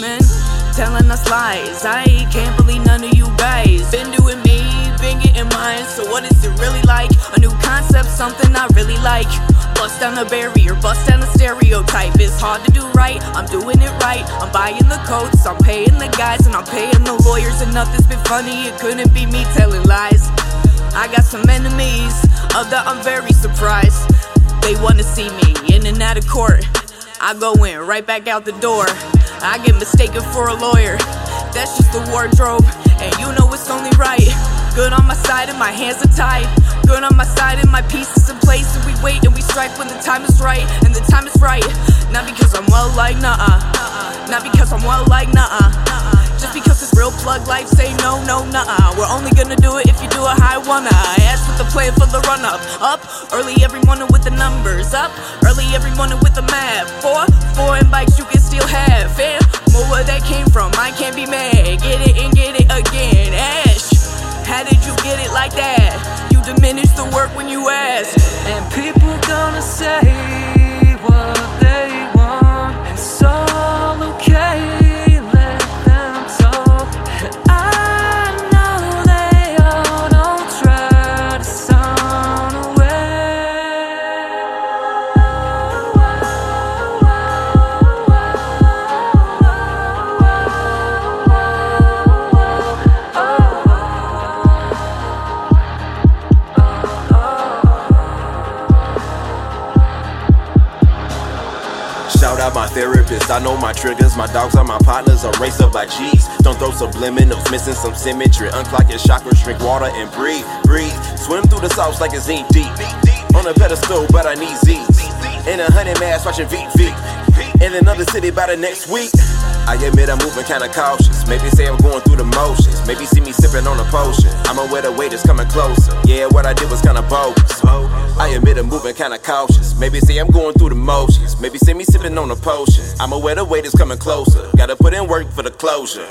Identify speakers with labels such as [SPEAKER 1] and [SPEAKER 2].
[SPEAKER 1] men telling us lies. I can't believe none of you guys been doing me, been getting mine. So what is it really like? A new concept, something I really like. Bust down the barrier, bust down the stereotype. It's hard to do right, I'm doing it right. I'm buying the coats, I'm paying the guys, and I'm paying the lawyers. And nothing's been funny, it couldn't be me telling lies. I got some enemies, of that I'm very surprised. They wanna see me in and out of court. I go in, right back out the door. I get mistaken for a lawyer. That's just the wardrobe, and you know it's only right. Good on my side, and my hands are tied. Good on my side, and my peace is in place. And we wait and we strike when the time is right, and the time is right. Not because I'm well like nah, not because I'm well like nah. Just because it's real plug life, say no, no, nah. We're only gonna do it if you do it how I wanna. Ask what the plan for the run up. Up early every morning with the numbers. Up early every morning with the math. Four foreign bikes you can still have. Diminish the work when you ask.
[SPEAKER 2] And people gonna say
[SPEAKER 3] Out my therapist, I know my triggers. My dogs are my partners, race of like G's. Don't throw subliminals, missing some symmetry. Unclock your chakras, drink water and breathe, breathe. Swim through the sauce like it's deep. On a pedestal, but I need Z's. In a honey mask, watching VV. In another city by the next week. I admit I'm moving kinda cautious. Maybe say I'm going through the motions. Maybe see me sipping on a potion. I'm aware the weight is coming closer. Yeah, what I did was kinda bogus. I admit I'm moving kinda cautious. Maybe say I'm going through the motions. Maybe see me sipping on a potion. I'm aware the weight is coming closer. Gotta put in work for the closure.